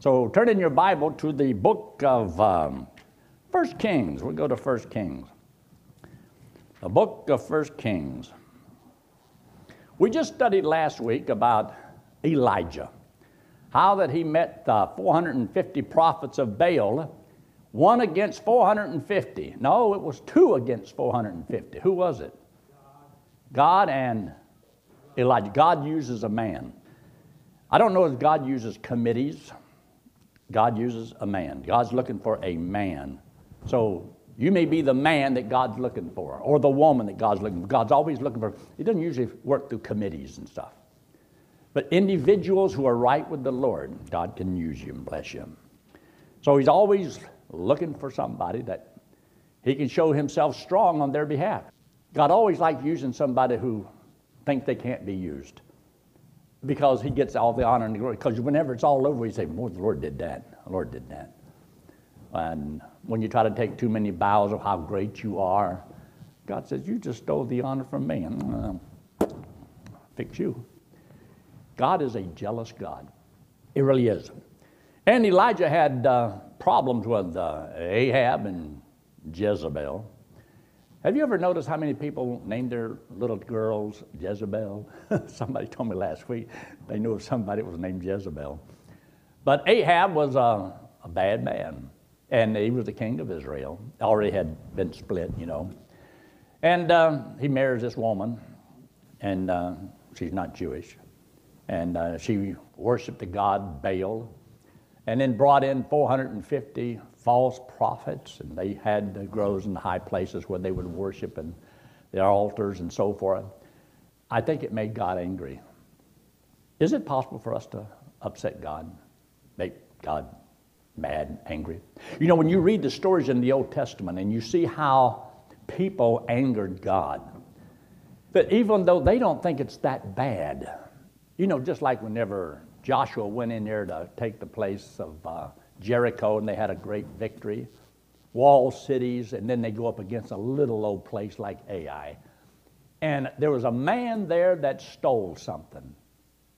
So turn in your Bible to the book of um, First Kings. We'll go to First Kings. The book of First Kings. We just studied last week about Elijah, how that he met the 450 prophets of Baal, one against 450. No, it was two against 450. Who was it? God and Elijah. God uses a man. I don't know if God uses committees God uses a man. God's looking for a man. So you may be the man that God's looking for, or the woman that God's looking for. God's always looking for. He doesn't usually work through committees and stuff. But individuals who are right with the Lord, God can use you and bless you. So He's always looking for somebody that He can show Himself strong on their behalf. God always likes using somebody who think they can't be used because he gets all the honor and the glory. Because whenever it's all over, you say, Boy, the Lord did that. The Lord did that. And when you try to take too many bows of how great you are, God says, You just stole the honor from me. And uh, fix you. God is a jealous God. It really is. And Elijah had uh, problems with uh, Ahab and Jezebel. Have you ever noticed how many people named their little girls Jezebel? somebody told me last week they knew of somebody that was named Jezebel. But Ahab was a, a bad man, and he was the king of Israel. Already had been split, you know. And uh, he marries this woman, and uh, she's not Jewish. And uh, she worshiped the god Baal, and then brought in 450 false prophets, and they had the groves and the high places where they would worship and their altars and so forth. I think it made God angry. Is it possible for us to upset God, make God mad, angry? You know, when you read the stories in the Old Testament and you see how people angered God, that even though they don't think it's that bad, you know, just like whenever Joshua went in there to take the place of uh, Jericho, and they had a great victory. Wall cities, and then they go up against a little old place like Ai. And there was a man there that stole something.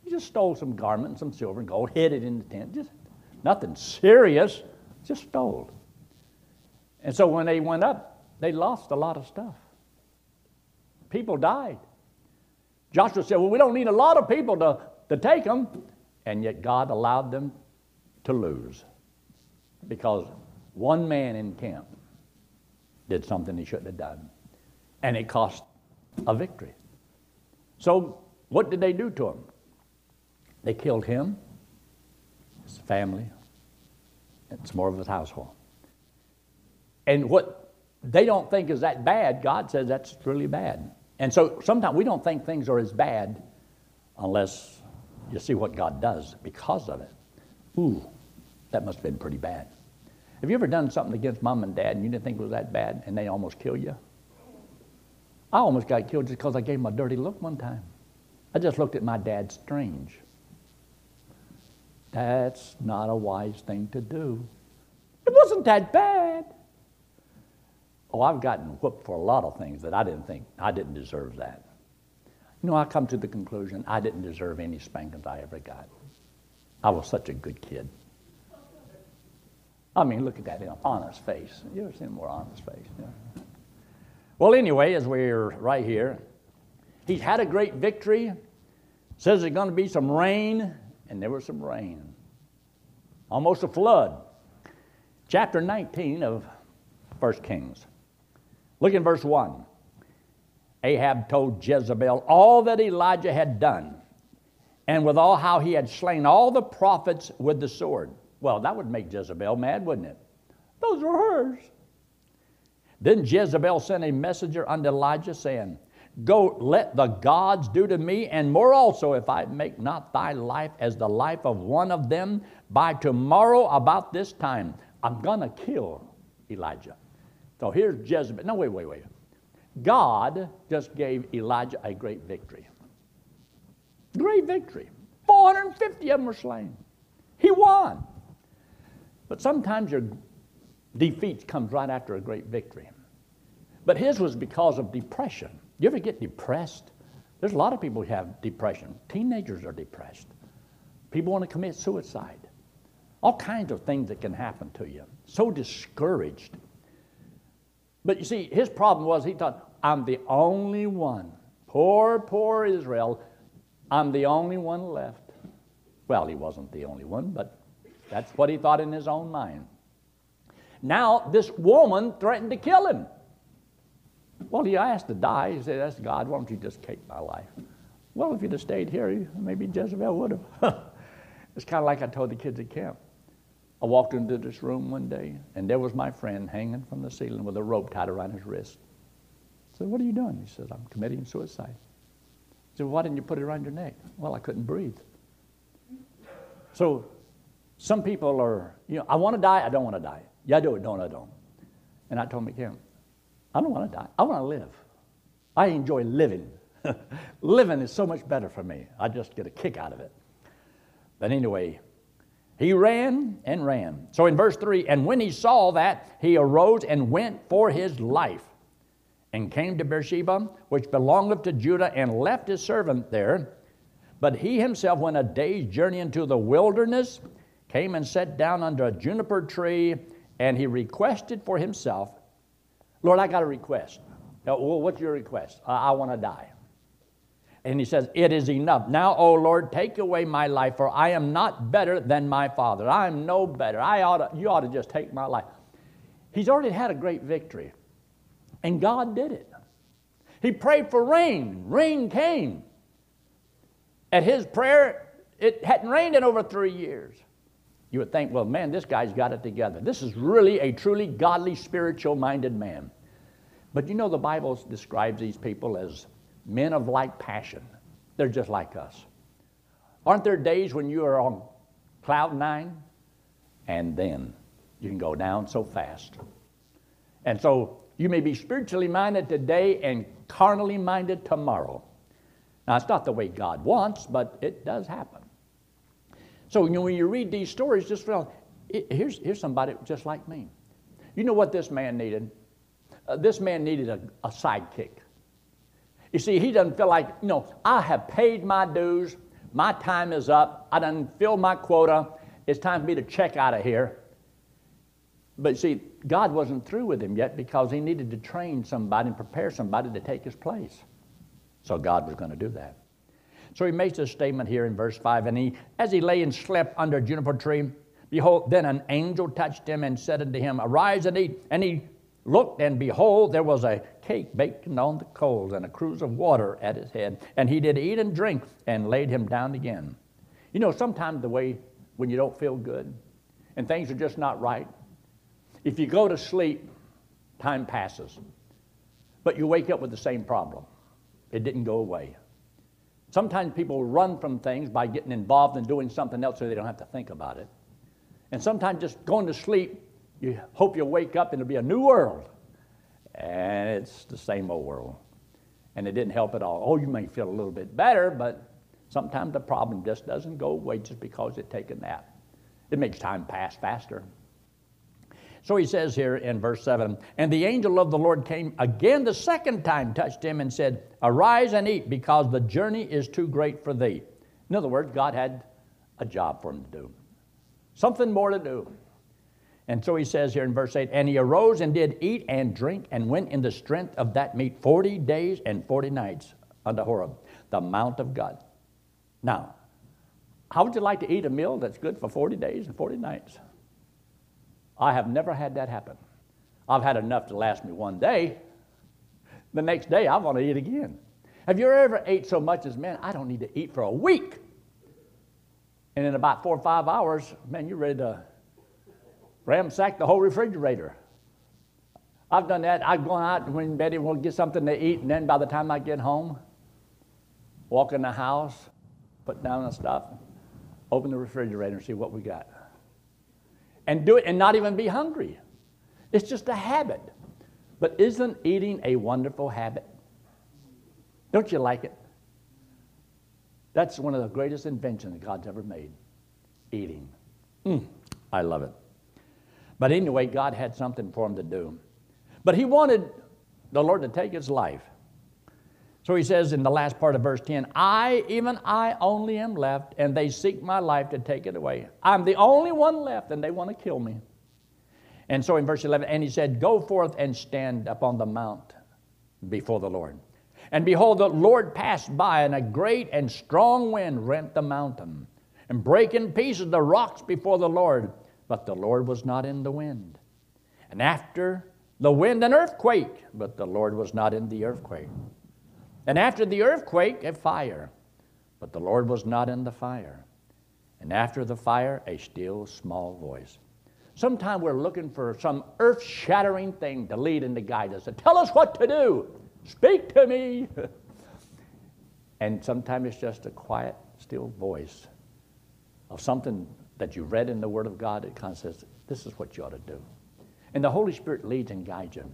He just stole some garment some silver and gold, hid it in the tent. Just nothing serious, just stole. And so when they went up, they lost a lot of stuff. People died. Joshua said, Well, we don't need a lot of people to, to take them. And yet God allowed them to lose because one man in camp did something he shouldn't have done, and it cost a victory. So, what did they do to him? They killed him, his family, and some more of his household. And what they don't think is that bad, God says that's really bad. And so sometimes we don't think things are as bad unless you see what God does because of it. Ooh, that must have been pretty bad. Have you ever done something against mom and dad and you didn't think it was that bad and they almost kill you? I almost got killed just because I gave him a dirty look one time. I just looked at my dad strange. That's not a wise thing to do. It wasn't that bad. Oh, I've gotten whooped for a lot of things that I didn't think I didn't deserve that. You know, I come to the conclusion I didn't deserve any spankings I ever got. I was such a good kid. I mean, look at that honest face. You ever seen a more honest face? Yeah. Well, anyway, as we're right here, he's had a great victory. Says there's going to be some rain, and there was some rain. Almost a flood. Chapter 19 of 1 Kings. Look in verse 1. Ahab told Jezebel all that Elijah had done, and with all how he had slain all the prophets with the sword. Well, that would make Jezebel mad, wouldn't it? Those were hers. Then Jezebel sent a messenger unto Elijah, saying, Go, let the gods do to me, and more also, if I make not thy life as the life of one of them, by tomorrow about this time, I'm to kill Elijah. So here's Jezebel. No, wait, wait, wait. God just gave Elijah a great victory. Great victory. 450 of them were slain. He won. But sometimes your defeat comes right after a great victory. But his was because of depression. You ever get depressed? There's a lot of people who have depression. Teenagers are depressed. People want to commit suicide. all kinds of things that can happen to you. So discouraged. But you see, his problem was he thought, I'm the only one. Poor, poor Israel. I'm the only one left. Well, he wasn't the only one, but that's what he thought in his own mind. Now, this woman threatened to kill him. Well, he asked to die. He said, That's God, why don't you just take my life? Well, if you'd have stayed here, maybe Jezebel would have. it's kind of like I told the kids at camp. I walked into this room one day, and there was my friend hanging from the ceiling with a rope tied around his wrist. I said, What are you doing? He said, I'm committing suicide. I said, Why didn't you put it around your neck? Well, I couldn't breathe. So some people are, you know, I want to die, I don't want to die. Yeah, I do it, don't I don't. And I told McKim, I don't want to die. I want to live. I enjoy living. living is so much better for me. I just get a kick out of it. But anyway, he ran and ran. So in verse 3, and when he saw that, he arose and went for his life and came to Beersheba, which belongeth to Judah, and left his servant there. But he himself went a day's journey into the wilderness, came and sat down under a juniper tree, and he requested for himself, Lord, I got a request. Well, what's your request? I, I want to die. And he says, It is enough. Now, O Lord, take away my life, for I am not better than my father. I am no better. I ought to, you ought to just take my life. He's already had a great victory, and God did it. He prayed for rain, rain came. At his prayer, it hadn't rained in over three years. You would think, well, man, this guy's got it together. This is really a truly godly, spiritual minded man. But you know, the Bible describes these people as men of like passion. They're just like us. Aren't there days when you are on cloud nine and then you can go down so fast? And so you may be spiritually minded today and carnally minded tomorrow. Now, it's not the way God wants, but it does happen. So, you know, when you read these stories, just feel, here's, here's somebody just like me. You know what this man needed? Uh, this man needed a, a sidekick. You see, he doesn't feel like, you know, I have paid my dues, my time is up, I done filled my quota, it's time for me to check out of here. But see, God wasn't through with him yet because he needed to train somebody and prepare somebody to take his place. So God was going to do that. So he makes this statement here in verse 5 And he, as he lay and slept under a juniper tree, behold, then an angel touched him and said unto him, Arise and eat. And he looked, and behold, there was a cake baking on the coals and a cruse of water at his head. And he did eat and drink and laid him down again. You know, sometimes the way when you don't feel good and things are just not right, if you go to sleep, time passes. But you wake up with the same problem. It didn't go away. Sometimes people run from things by getting involved in doing something else so they don't have to think about it. And sometimes just going to sleep, you hope you'll wake up and it'll be a new world. And it's the same old world. And it didn't help at all. Oh, you may feel a little bit better, but sometimes the problem just doesn't go away just because you take a nap. It makes time pass faster. So he says here in verse 7 And the angel of the Lord came again the second time, touched him, and said, Arise and eat, because the journey is too great for thee. In other words, God had a job for him to do, something more to do. And so he says here in verse 8, And he arose and did eat and drink, and went in the strength of that meat 40 days and 40 nights unto Horeb, the mount of God. Now, how would you like to eat a meal that's good for 40 days and 40 nights? I have never had that happen. I've had enough to last me one day. The next day, I want to eat again. Have you ever ate so much as, man, I don't need to eat for a week? And in about four or five hours, man, you're ready to ramsack the whole refrigerator. I've done that. I've gone out when Betty will get something to eat, and then by the time I get home, walk in the house, put down the stuff, open the refrigerator and see what we got and do it and not even be hungry. It's just a habit. But isn't eating a wonderful habit? Don't you like it? That's one of the greatest inventions that God's ever made eating. Mm, I love it. But anyway, God had something for him to do. But he wanted the Lord to take his life. So he says in the last part of verse 10, I, even I only am left, and they seek my life to take it away. I'm the only one left, and they want to kill me. And so in verse 11, and he said, Go forth and stand upon the mount before the Lord. And behold, the Lord passed by, and a great and strong wind rent the mountain, and brake in pieces the rocks before the Lord. But the Lord was not in the wind. And after the wind, an earthquake, but the Lord was not in the earthquake. And after the earthquake, a fire, but the Lord was not in the fire. And after the fire, a still small voice. Sometimes we're looking for some earth shattering thing to lead and to guide us, to tell us what to do. Speak to me. and sometimes it's just a quiet, still voice of something that you read in the Word of God that kind of says, This is what you ought to do. And the Holy Spirit leads and guides you.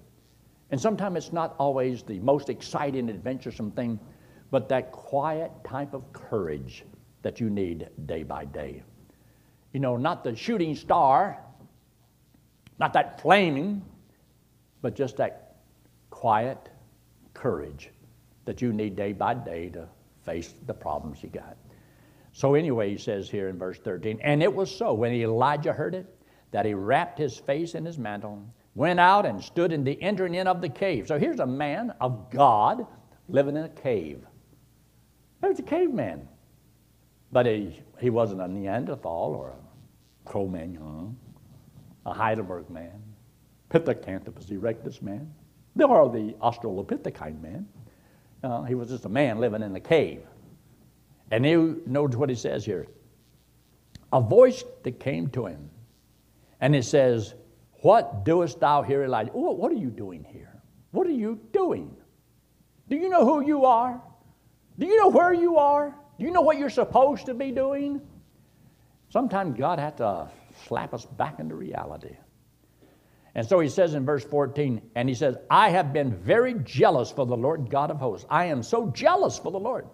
And sometimes it's not always the most exciting, adventuresome thing, but that quiet type of courage that you need day by day. You know, not the shooting star, not that flaming, but just that quiet courage that you need day by day to face the problems you got. So, anyway, he says here in verse 13, and it was so when Elijah heard it that he wrapped his face in his mantle went out and stood in the entering in of the cave. So here's a man of God living in a cave. He was a caveman. But he, he wasn't a Neanderthal or a Cro-Magnon, a Heidelberg man, Pithecanthropus erectus man, or the Australopithecine man. Uh, he was just a man living in a cave. And he notice what he says here. A voice that came to him, and it says, what doest thou here, Elijah? What are you doing here? What are you doing? Do you know who you are? Do you know where you are? Do you know what you're supposed to be doing? Sometimes God has to slap us back into reality. And so he says in verse 14, and he says, I have been very jealous for the Lord God of hosts. I am so jealous for the Lord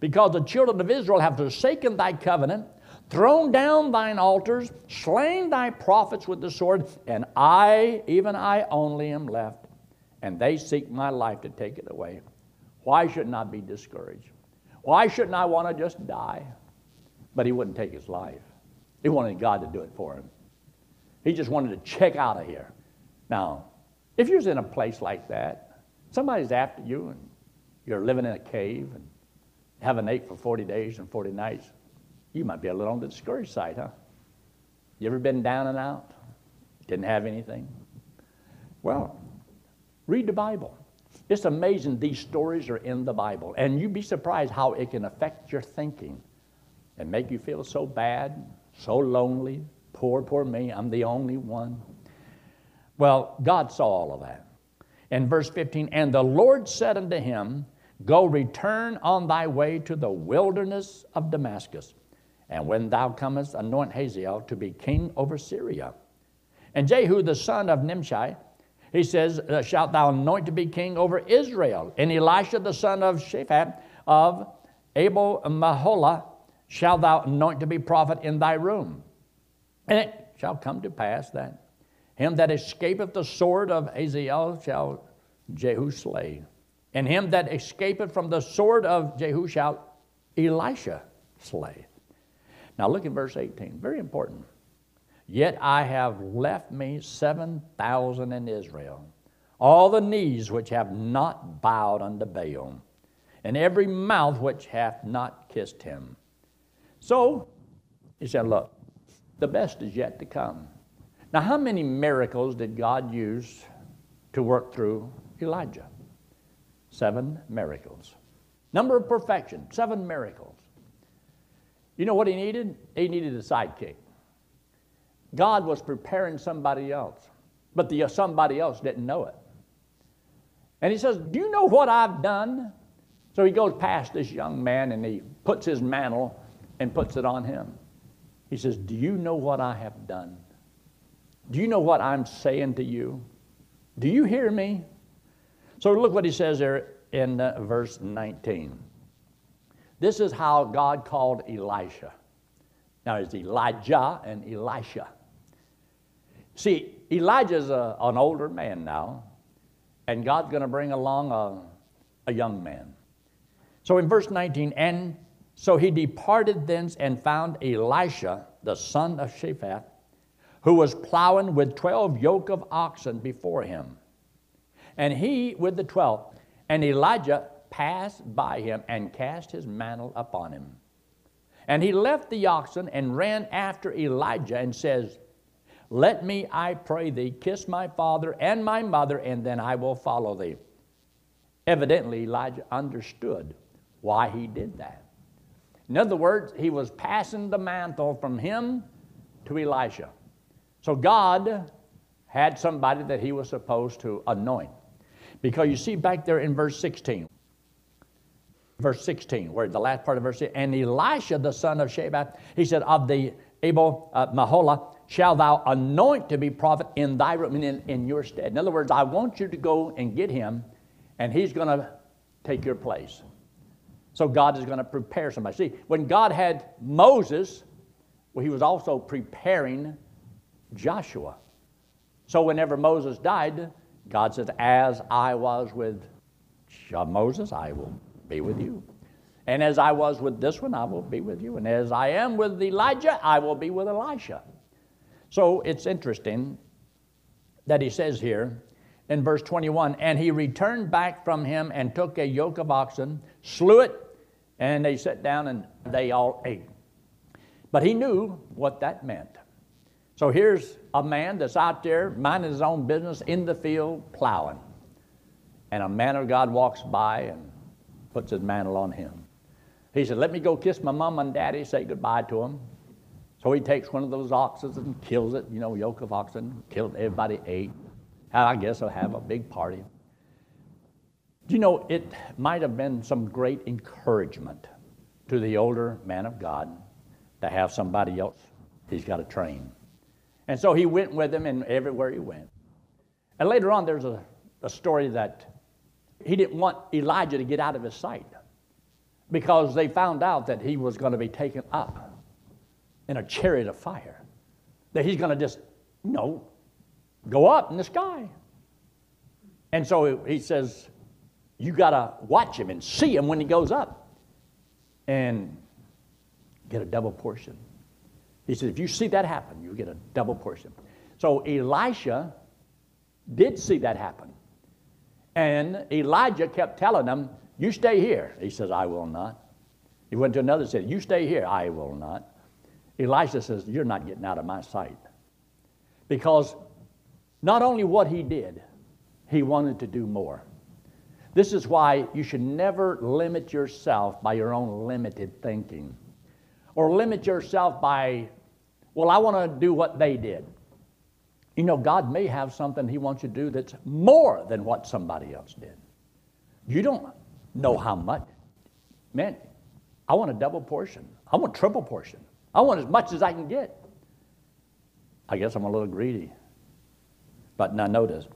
because the children of Israel have forsaken thy covenant thrown down thine altars, slain thy prophets with the sword, and I, even I only, am left, and they seek my life to take it away. Why shouldn't I be discouraged? Why shouldn't I want to just die? But he wouldn't take his life. He wanted God to do it for him. He just wanted to check out of here. Now, if you're in a place like that, somebody's after you and you're living in a cave and haven't ate for 40 days and 40 nights, you might be a little on the discouraged side, huh? You ever been down and out? Didn't have anything? Well, read the Bible. It's amazing these stories are in the Bible, and you'd be surprised how it can affect your thinking and make you feel so bad, so lonely. Poor, poor me, I'm the only one. Well, God saw all of that. In verse 15, and the Lord said unto him, Go return on thy way to the wilderness of Damascus and when thou comest, anoint Hazael to be king over Syria. And Jehu, the son of Nimshi, he says, uh, Shalt thou anoint to be king over Israel. And Elisha, the son of Shaphat of Abel Maholah, shalt thou anoint to be prophet in thy room. And it shall come to pass that him that escapeth the sword of Hazael shall Jehu slay. And him that escapeth from the sword of Jehu shall Elisha slay. Now look at verse 18, very important. Yet I have left me 7,000 in Israel, all the knees which have not bowed unto Baal, and every mouth which hath not kissed him. So he said, Look, the best is yet to come. Now, how many miracles did God use to work through Elijah? Seven miracles. Number of perfection, seven miracles. You know what he needed? He needed a sidekick. God was preparing somebody else, but the somebody else didn't know it. And he says, Do you know what I've done? So he goes past this young man and he puts his mantle and puts it on him. He says, Do you know what I have done? Do you know what I'm saying to you? Do you hear me? So look what he says there in uh, verse 19. This is how God called Elisha. Now, it's Elijah and Elisha. See, Elijah's a, an older man now, and God's going to bring along a, a young man. So in verse 19, and so he departed thence and found Elisha, the son of Shaphat, who was plowing with twelve yoke of oxen before him. And he with the twelve. And Elijah passed by him and cast his mantle upon him. And he left the oxen and ran after Elijah and says, Let me, I pray thee, kiss my father and my mother, and then I will follow thee. Evidently, Elijah understood why he did that. In other words, he was passing the mantle from him to Elisha. So God had somebody that he was supposed to anoint. Because you see back there in verse 16, verse 16, where the last part of verse 16, and Elisha the son of Shaphat, he said, of the Abel uh, Meholah, shall thou anoint to be prophet in thy room, in, in your stead. In other words, I want you to go and get him, and he's going to take your place. So God is going to prepare somebody. See, when God had Moses, well, he was also preparing Joshua. So whenever Moses died, God said, As I was with Moses, I will be with you. And as I was with this one, I will be with you. And as I am with Elijah, I will be with Elisha. So it's interesting that he says here in verse 21 And he returned back from him and took a yoke of oxen, slew it, and they sat down and they all ate. But he knew what that meant. So here's a man that's out there minding his own business in the field plowing. And a man of God walks by and puts his mantle on him. He said, Let me go kiss my mom and daddy, say goodbye to them. So he takes one of those oxen and kills it, you know, yoke of oxen, killed everybody ate. I guess I'll have a big party. Do you know, it might have been some great encouragement to the older man of God to have somebody else he's got to train. And so he went with him and everywhere he went. And later on, there's a, a story that he didn't want Elijah to get out of his sight because they found out that he was going to be taken up in a chariot of fire. That he's going to just, you know, go up in the sky. And so he says, you got to watch him and see him when he goes up and get a double portion. He said, if you see that happen, you get a double portion. So Elisha did see that happen. And Elijah kept telling him, You stay here. He says, I will not. He went to another city, You stay here. I will not. Elisha says, You're not getting out of my sight. Because not only what he did, he wanted to do more. This is why you should never limit yourself by your own limited thinking or limit yourself by, well, I want to do what they did. You know, God may have something He wants you to do that's more than what somebody else did. You don't know how much. Man, I want a double portion. I want a triple portion. I want as much as I can get. I guess I'm a little greedy. But now notice,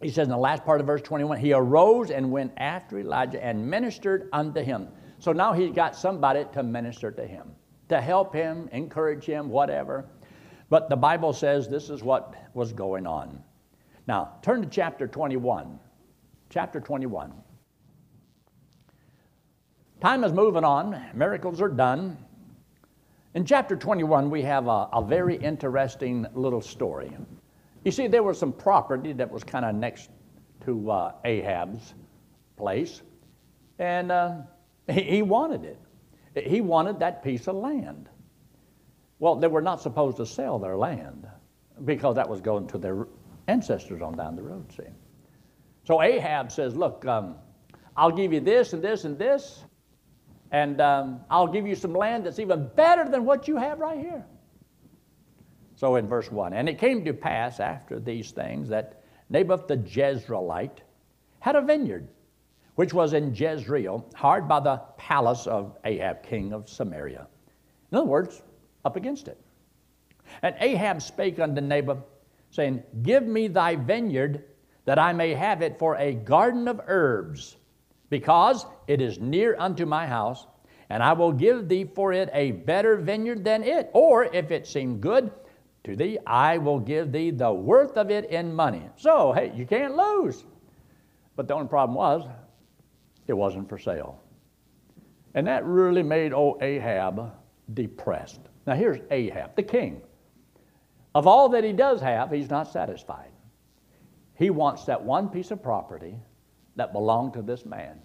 he says in the last part of verse 21 he arose and went after Elijah and ministered unto him. So now he's got somebody to minister to him, to help him, encourage him, whatever. But the Bible says this is what was going on. Now, turn to chapter 21. Chapter 21. Time is moving on, miracles are done. In chapter 21, we have a, a very interesting little story. You see, there was some property that was kind of next to uh, Ahab's place, and uh, he, he wanted it. He wanted that piece of land. Well, they were not supposed to sell their land because that was going to their ancestors on down the road, see. So Ahab says, Look, um, I'll give you this and this and this, and um, I'll give you some land that's even better than what you have right here. So in verse 1, and it came to pass after these things that Naboth the Jezreelite had a vineyard, which was in Jezreel, hard by the palace of Ahab, king of Samaria. In other words, up against it. And Ahab spake unto Naboth, saying, Give me thy vineyard, that I may have it for a garden of herbs, because it is near unto my house, and I will give thee for it a better vineyard than it. Or if it seem good, to thee, I will give thee the worth of it in money. So, hey, you can't lose. But the only problem was, it wasn't for sale. And that really made old Ahab depressed. Now, here's Ahab, the king. Of all that he does have, he's not satisfied. He wants that one piece of property that belonged to this man.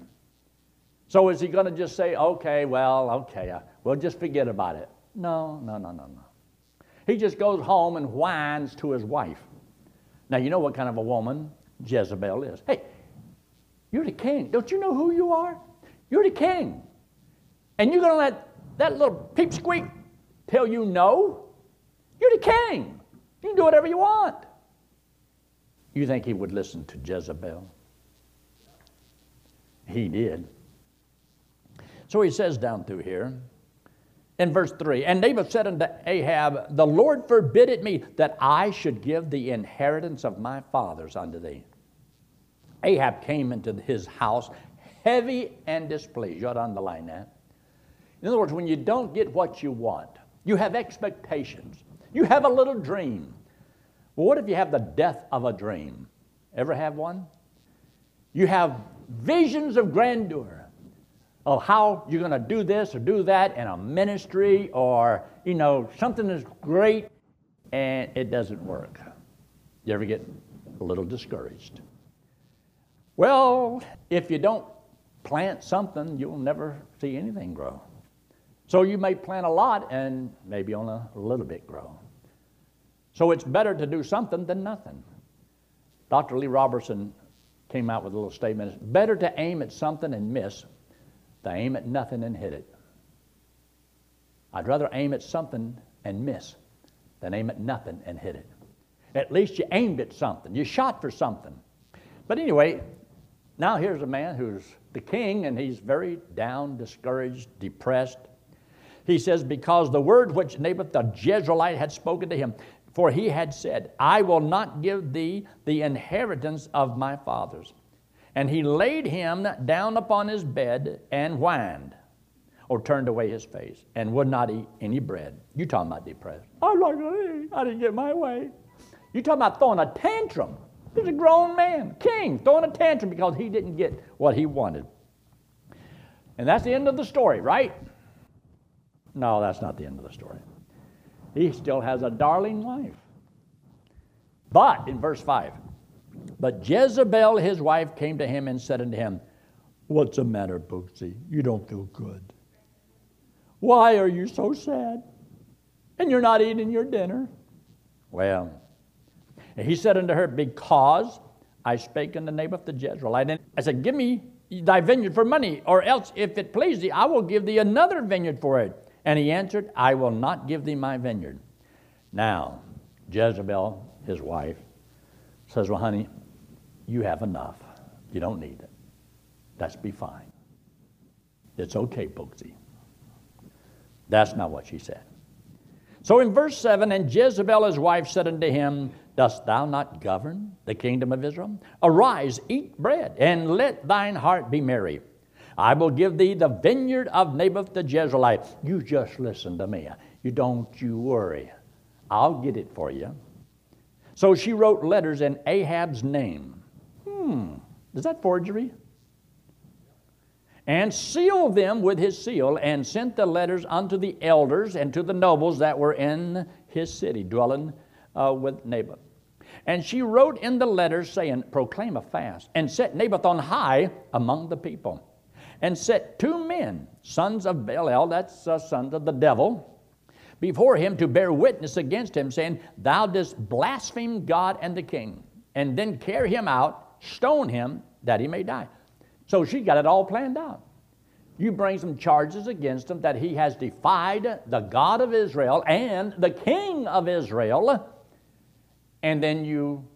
So, is he going to just say, okay, well, okay, we'll just forget about it? No, no, no, no, no. He just goes home and whines to his wife. Now, you know what kind of a woman Jezebel is. Hey, you're the king. Don't you know who you are? You're the king. And you're going to let that little peepsqueak tell you no? You're the king. You can do whatever you want. You think he would listen to Jezebel? He did. So he says down through here, in verse 3 And Naboth said unto Ahab, The Lord forbid it me that I should give the inheritance of my fathers unto thee. Ahab came into his house heavy and displeased. You ought to underline that. In other words, when you don't get what you want, you have expectations, you have a little dream. Well, what if you have the death of a dream? Ever have one? You have visions of grandeur of how you're going to do this or do that in a ministry or, you know, something is great and it doesn't work. You ever get a little discouraged? Well, if you don't plant something, you'll never see anything grow. So you may plant a lot and maybe only a little bit grow. So it's better to do something than nothing. Dr. Lee Roberson came out with a little statement it's better to aim at something and miss than aim at nothing and hit it. I'd rather aim at something and miss than aim at nothing and hit it. At least you aimed at something, you shot for something. But anyway, now here's a man who's the king and he's very down, discouraged, depressed. He says, Because the word which Naboth the Jezreelite had spoken to him, for he had said, I will not give thee the inheritance of my fathers. And he laid him down upon his bed and whined, or turned away his face, and would not eat any bread. You talking about depressed. Oh, I'm not going to eat. I didn't get my way. You talking about throwing a tantrum. He's a grown man, king, throwing a tantrum because he didn't get what he wanted. And that's the end of the story, right? No, that's not the end of the story. He still has a darling wife. But in verse 5, but Jezebel, his wife, came to him and said unto him, What's the matter, Bootsy? You don't feel good. Why are you so sad? And you're not eating your dinner? Well, he said unto her, Because I spake in the name of the Jezreelite. And I said, Give me thy vineyard for money, or else, if it please thee, I will give thee another vineyard for it. And he answered, I will not give thee my vineyard. Now, Jezebel, his wife, says, Well, honey, you have enough. You don't need it. That's be fine. It's okay, Booksy. That's not what she said. So in verse 7, and Jezebel his wife said unto him, Dost thou not govern the kingdom of Israel? Arise, eat bread, and let thine heart be merry. I will give thee the vineyard of Naboth the Jezreelite. You just listen to me. You don't you worry. I'll get it for you. So she wrote letters in Ahab's name. Hmm, is that forgery? And sealed them with his seal, and sent the letters unto the elders and to the nobles that were in his city, dwelling uh, with Naboth. And she wrote in the letters, saying, Proclaim a fast, and set Naboth on high among the people and set two men, sons of Belial, that's uh, sons of the devil, before him to bear witness against him, saying, Thou didst blaspheme God and the king, and then carry him out, stone him, that he may die. So she got it all planned out. You bring some charges against him that he has defied the God of Israel and the king of Israel, and then you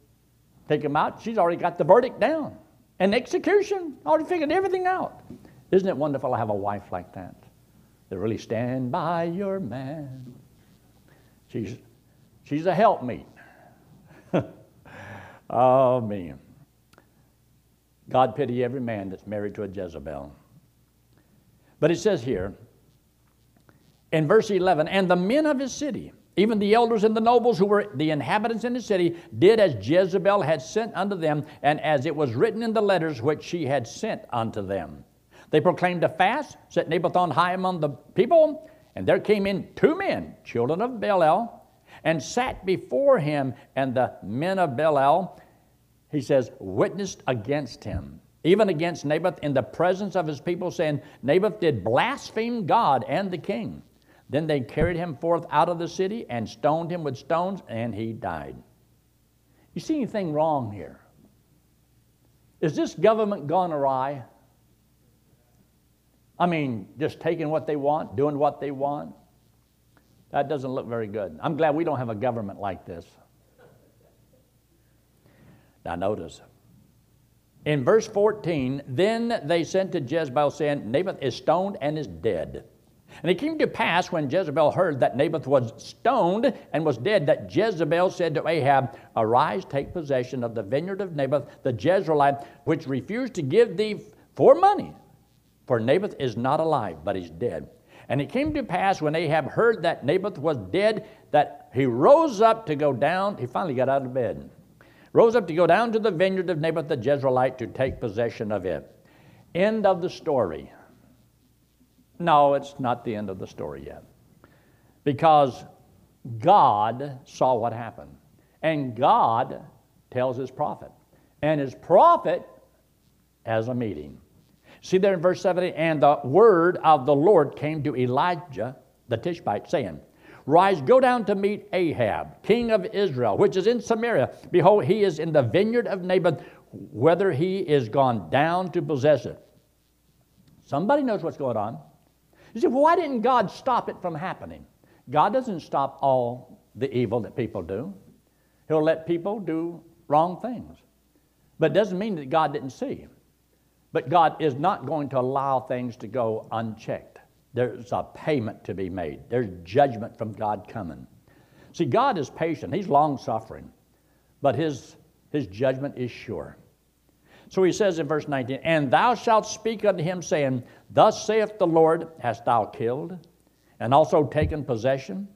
take him out. She's already got the verdict down. And execution, already figured everything out. Isn't it wonderful to have a wife like that? That really stand by your man. She's, she's a helpmeet. oh, man. God pity every man that's married to a Jezebel. But it says here, in verse 11, and the men of his city, even the elders and the nobles who were the inhabitants in the city, did as Jezebel had sent unto them, and as it was written in the letters which she had sent unto them. They proclaimed a fast, set Naboth on high among the people, and there came in two men, children of Belial, and sat before him, and the men of Belial, he says, witnessed against him, even against Naboth in the presence of his people, saying, Naboth did blaspheme God and the king. Then they carried him forth out of the city and stoned him with stones, and he died. You see anything wrong here? Is this government gone awry? I mean, just taking what they want, doing what they want. That doesn't look very good. I'm glad we don't have a government like this. Now, notice. In verse 14, then they sent to Jezebel, saying, Naboth is stoned and is dead. And it came to pass when Jezebel heard that Naboth was stoned and was dead, that Jezebel said to Ahab, Arise, take possession of the vineyard of Naboth the Jezreelite, which refused to give thee for money. For Naboth is not alive, but he's dead. And it came to pass when Ahab heard that Naboth was dead, that he rose up to go down. He finally got out of bed. Rose up to go down to the vineyard of Naboth the Jezreelite to take possession of it. End of the story. No, it's not the end of the story yet. Because God saw what happened. And God tells his prophet. And his prophet has a meeting. See there in verse 70, and the word of the Lord came to Elijah the Tishbite, saying, Rise, go down to meet Ahab, king of Israel, which is in Samaria. Behold, he is in the vineyard of Naboth, whether he is gone down to possess it. Somebody knows what's going on. You well, why didn't God stop it from happening? God doesn't stop all the evil that people do. He'll let people do wrong things. But it doesn't mean that God didn't see. But God is not going to allow things to go unchecked. There's a payment to be made, there's judgment from God coming. See, God is patient, He's long suffering, but his, his judgment is sure. So he says in verse 19, And thou shalt speak unto him, saying, Thus saith the Lord, Hast thou killed, and also taken possession?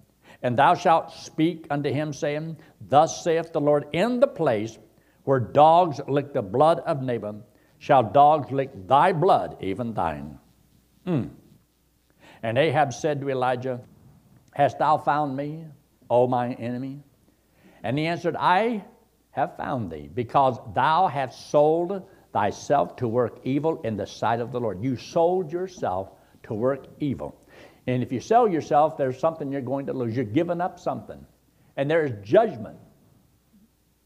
And thou shalt speak unto him, saying, Thus saith the Lord, In the place where dogs lick the blood of Naboth, shall dogs lick thy blood, even thine. Mm. And Ahab said to Elijah, Hast thou found me, O my enemy? And he answered, I have found thee, because thou hast sold thyself to work evil in the sight of the Lord. You sold yourself to work evil. And if you sell yourself, there's something you're going to lose. You're giving up something. And there's judgment.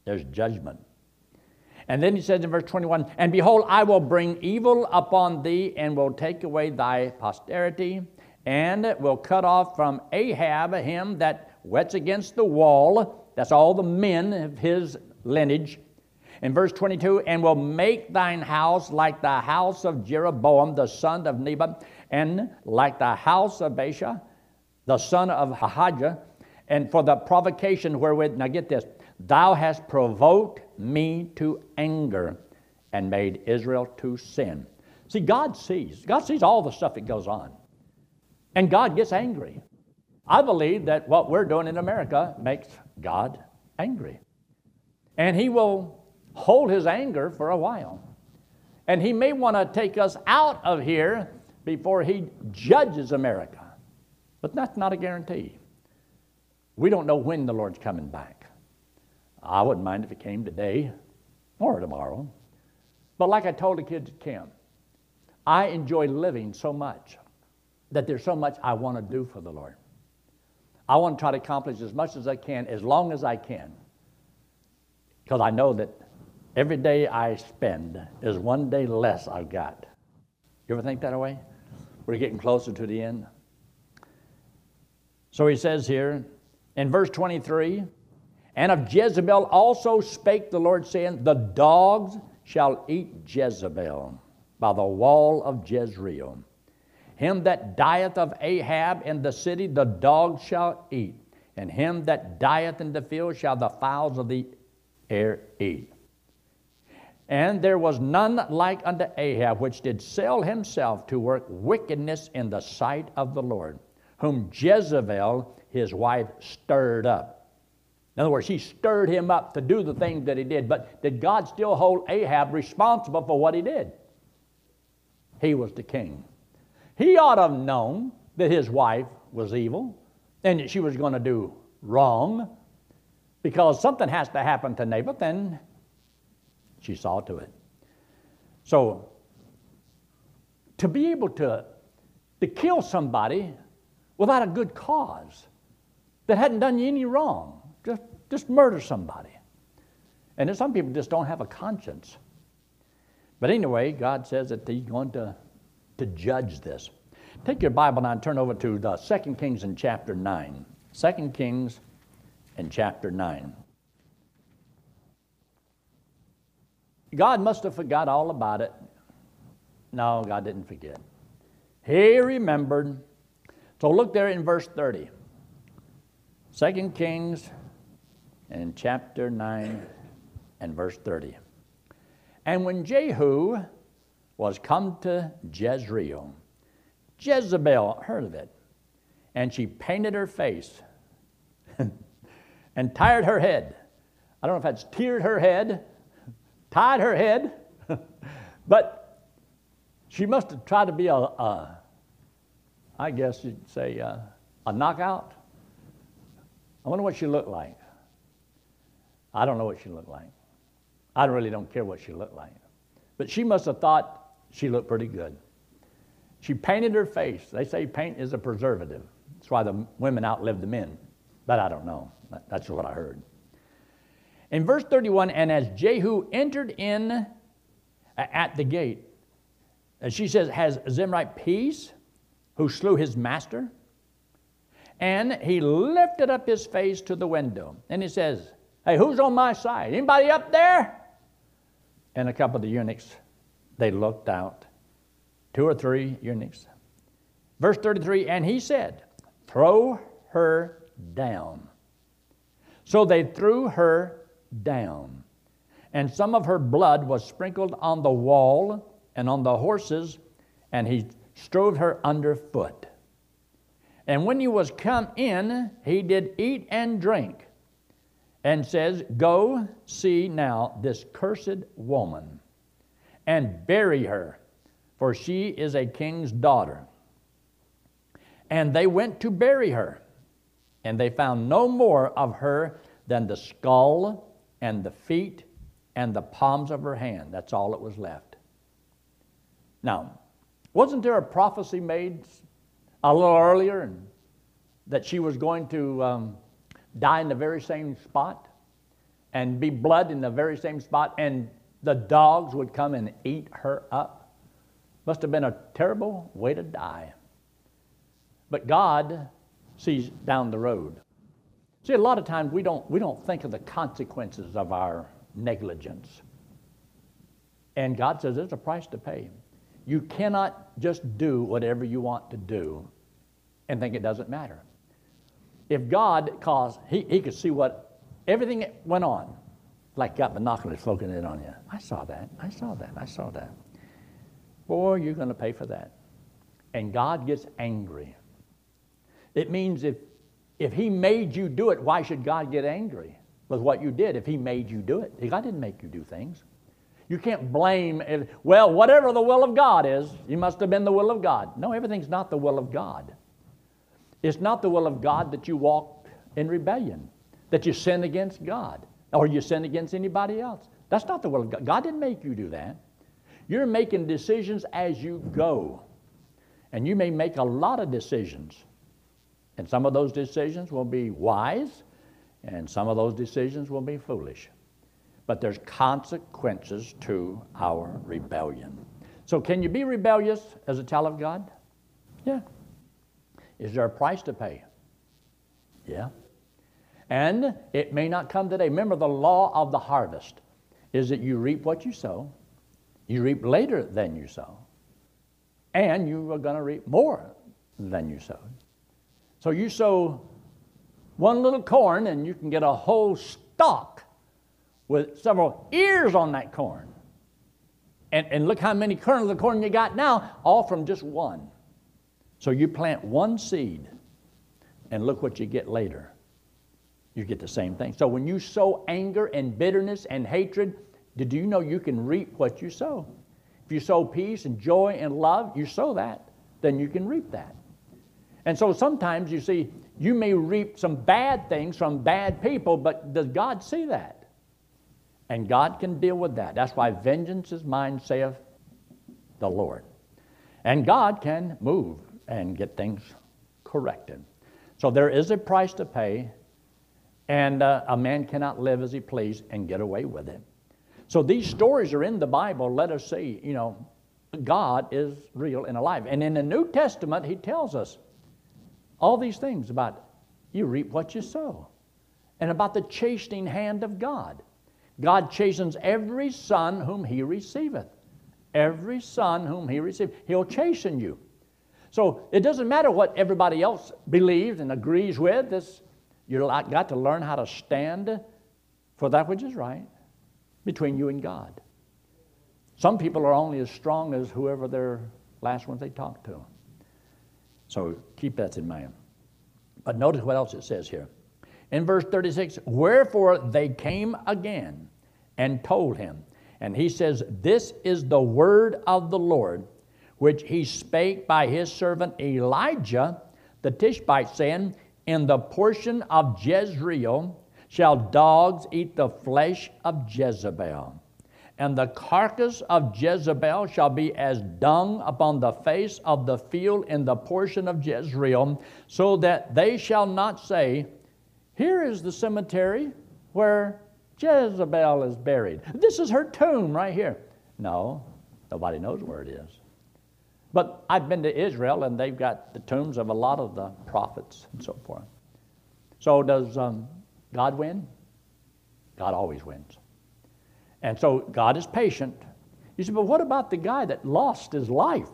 There's judgment. And then he says in verse 21 And behold, I will bring evil upon thee, and will take away thy posterity, and will cut off from Ahab him that wets against the wall. That's all the men of his lineage. In verse 22, and will make thine house like the house of Jeroboam, the son of Nebat, and like the house of Baasha, the son of Ahijah, and for the provocation wherewith, now get this, thou hast provoked me to anger and made Israel to sin. See, God sees. God sees all the stuff that goes on. And God gets angry. I believe that what we're doing in America makes God angry. And He will hold His anger for a while. And He may want to take us out of here before He judges America. But that's not a guarantee. We don't know when the Lord's coming back. I wouldn't mind if it came today or tomorrow. But like I told the kids at camp, I enjoy living so much that there's so much I want to do for the Lord. I want to try to accomplish as much as I can, as long as I can. Because I know that every day I spend is one day less I've got. You ever think that way? We're getting closer to the end. So he says here in verse 23 and of Jezebel also spake the Lord, saying, The dogs shall eat Jezebel by the wall of Jezreel. Him that dieth of Ahab in the city, the dogs shall eat, and him that dieth in the field shall the fowls of the air eat. And there was none like unto Ahab, which did sell himself to work wickedness in the sight of the Lord, whom Jezebel his wife stirred up. In other words, he stirred him up to do the things that he did. But did God still hold Ahab responsible for what he did? he was the king. He ought to have known that his wife was evil and that she was going to do wrong because something has to happen to Naboth, and she saw to it. So, to be able to, to kill somebody without a good cause that hadn't done you any wrong, just, just murder somebody. And then some people just don't have a conscience. But anyway, God says that He's going to, to judge this. Take your Bible now and turn over to the 2 Kings in chapter 9. 2 Kings in chapter 9. God must have forgot all about it. No, God didn't forget. He remembered. So look there in verse 30. 2 Kings in chapter 9 and verse 30. And when Jehu was come to Jezreel, Jezebel heard of it, and she painted her face and tied her head. I don't know if that's teared her head, tied her head, but she must have tried to be a, a I guess you'd say, a, a knockout. I wonder what she looked like. I don't know what she looked like. I really don't care what she looked like. But she must have thought she looked pretty good. She painted her face. They say paint is a preservative. That's why the women outlive the men. But I don't know. That's what I heard. In verse 31, and as Jehu entered in uh, at the gate, uh, she says, Has Zimri peace, who slew his master? And he lifted up his face to the window, and he says, Hey, who's on my side? Anybody up there? And a couple of the eunuchs, they looked out. Two or three eunuchs. Verse 33 And he said, Throw her down. So they threw her down. And some of her blood was sprinkled on the wall and on the horses, and he strove her underfoot. And when he was come in, he did eat and drink, and says, Go see now this cursed woman, and bury her, for she is a king's daughter. And they went to bury her, and they found no more of her than the skull and the feet and the palms of her hand. That's all that was left. Now, wasn't there a prophecy made a little earlier that she was going to um, die in the very same spot and be blood in the very same spot and the dogs would come and eat her up? Must have been a terrible way to die. But God sees down the road. See, a lot of times we don't, we don't think of the consequences of our negligence. And God says there's a price to pay. You cannot just do whatever you want to do and think it doesn't matter. If God caused, he, he could see what everything went on, like got binoculars focusing in on you. I saw that, I saw that, I saw that. Boy, you're going to pay for that. And God gets angry. It means if if He made you do it, why should God get angry with what you did if He made you do it? God didn't make you do things. You can't blame, well, whatever the will of God is, you must have been the will of God. No, everything's not the will of God. It's not the will of God that you walk in rebellion, that you sin against God, or you sin against anybody else. That's not the will of God. God didn't make you do that. You're making decisions as you go. And you may make a lot of decisions and some of those decisions will be wise, and some of those decisions will be foolish. But there's consequences to our rebellion. So, can you be rebellious as a child of God? Yeah. Is there a price to pay? Yeah. And it may not come today. Remember, the law of the harvest is that you reap what you sow, you reap later than you sow, and you are going to reap more than you sowed. So you sow one little corn and you can get a whole stalk with several ears on that corn. And, and look how many kernels of corn you got now, all from just one. So you plant one seed and look what you get later. You get the same thing. So when you sow anger and bitterness and hatred, did you know you can reap what you sow? If you sow peace and joy and love, you sow that, then you can reap that. And so sometimes you see, you may reap some bad things from bad people, but does God see that? And God can deal with that. That's why vengeance is mine, saith the Lord. And God can move and get things corrected. So there is a price to pay, and uh, a man cannot live as he please and get away with it. So these stories are in the Bible. Let us see, you know, God is real and alive. And in the New Testament, he tells us all these things about you reap what you sow and about the chastening hand of God. God chastens every son whom he receiveth. Every son whom he receiveth. He'll chasten you. So it doesn't matter what everybody else believes and agrees with. This, you've got to learn how to stand for that which is right between you and God. Some people are only as strong as whoever their last ones they talk to. So keep that in mind. But notice what else it says here. In verse 36, wherefore they came again and told him. And he says, This is the word of the Lord, which he spake by his servant Elijah the Tishbite, saying, In the portion of Jezreel shall dogs eat the flesh of Jezebel and the carcass of Jezebel shall be as dung upon the face of the field in the portion of Jezreel, so that they shall not say, Here is the cemetery where Jezebel is buried. This is her tomb right here. No, nobody knows where it is. But I've been to Israel and they've got the tombs of a lot of the prophets and so forth. So, does um, God win? God always wins. And so God is patient. You say, but what about the guy that lost his life?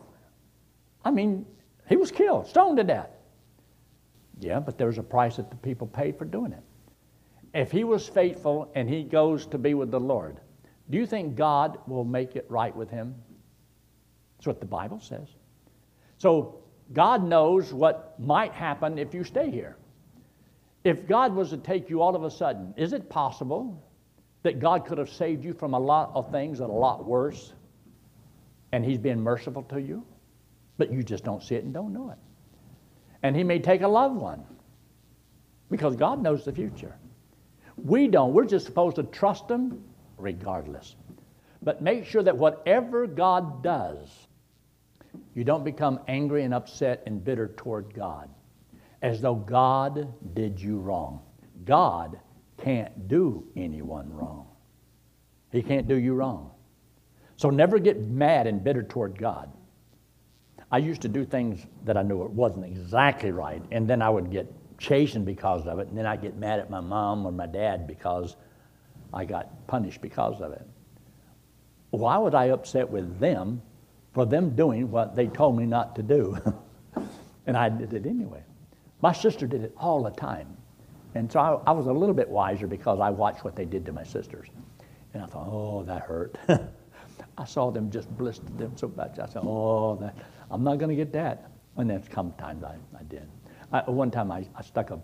I mean, he was killed, stoned to death. Yeah, but there was a price that the people paid for doing it. If he was faithful and he goes to be with the Lord, do you think God will make it right with him? That's what the Bible says. So God knows what might happen if you stay here. If God was to take you all of a sudden, is it possible that God could have saved you from a lot of things that are a lot worse, and He's been merciful to you, but you just don't see it and don't know it. And He may take a loved one because God knows the future. We don't. We're just supposed to trust Him regardless. But make sure that whatever God does, you don't become angry and upset and bitter toward God as though God did you wrong. God can't do anyone wrong. He can't do you wrong. So never get mad and bitter toward God. I used to do things that I knew it wasn't exactly right, and then I would get chastened because of it, and then I'd get mad at my mom or my dad because I got punished because of it. Why was I upset with them for them doing what they told me not to do? and I did it anyway. My sister did it all the time. And so I, I, was a little bit wiser because I watched what they did to my sisters. And I thought, oh, that hurt. I saw them just blister them so bad. I said, oh, that, I'm not going to get that. And then come times I, I did. I, one time I, I stuck a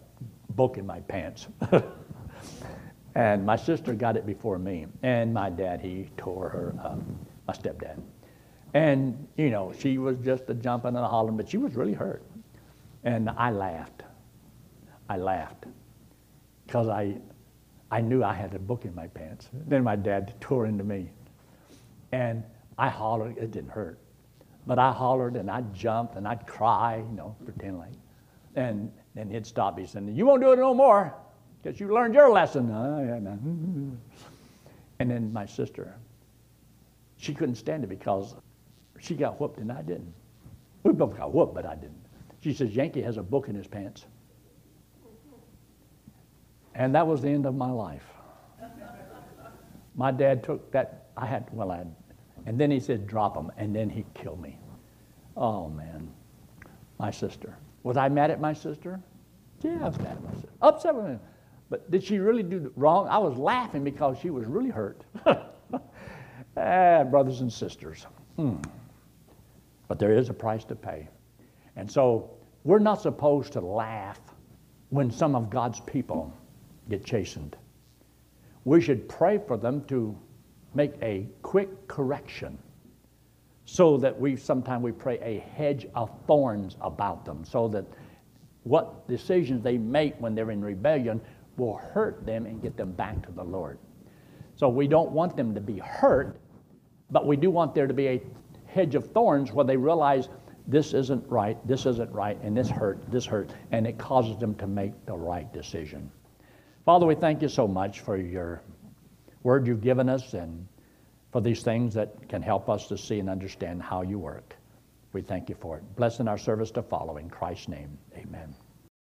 book in my pants. and my sister got it before me. And my dad, he tore her up, my stepdad. And, you know, she was just a jumping and a hollering, but she was really hurt. And I laughed. I laughed because I, I knew I had a book in my pants. Then my dad tore into me. And I hollered, it didn't hurt. But I hollered and I'd jump and I'd cry, you know, pretend like. And then he'd stop me saying, You won't do it no more because you learned your lesson. Oh. And then my sister, she couldn't stand it because she got whooped and I didn't. We both got whooped, but I didn't. She says, Yankee has a book in his pants. And that was the end of my life. My dad took that, I had, well, I had, and then he said, drop him, and then he killed me. Oh, man. My sister. Was I mad at my sister? Yeah, I was mad at my sister. Upset with me. But did she really do wrong? I was laughing because she was really hurt. ah, brothers and sisters. Hmm. But there is a price to pay. And so we're not supposed to laugh when some of God's people get chastened. We should pray for them to make a quick correction so that we sometimes we pray a hedge of thorns about them so that what decisions they make when they're in rebellion will hurt them and get them back to the Lord. So we don't want them to be hurt, but we do want there to be a hedge of thorns where they realize this isn't right, this isn't right, and this hurt, this hurt, and it causes them to make the right decision. Father, we thank you so much for your word you've given us and for these things that can help us to see and understand how you work. We thank you for it. Blessing our service to follow. In Christ's name, amen.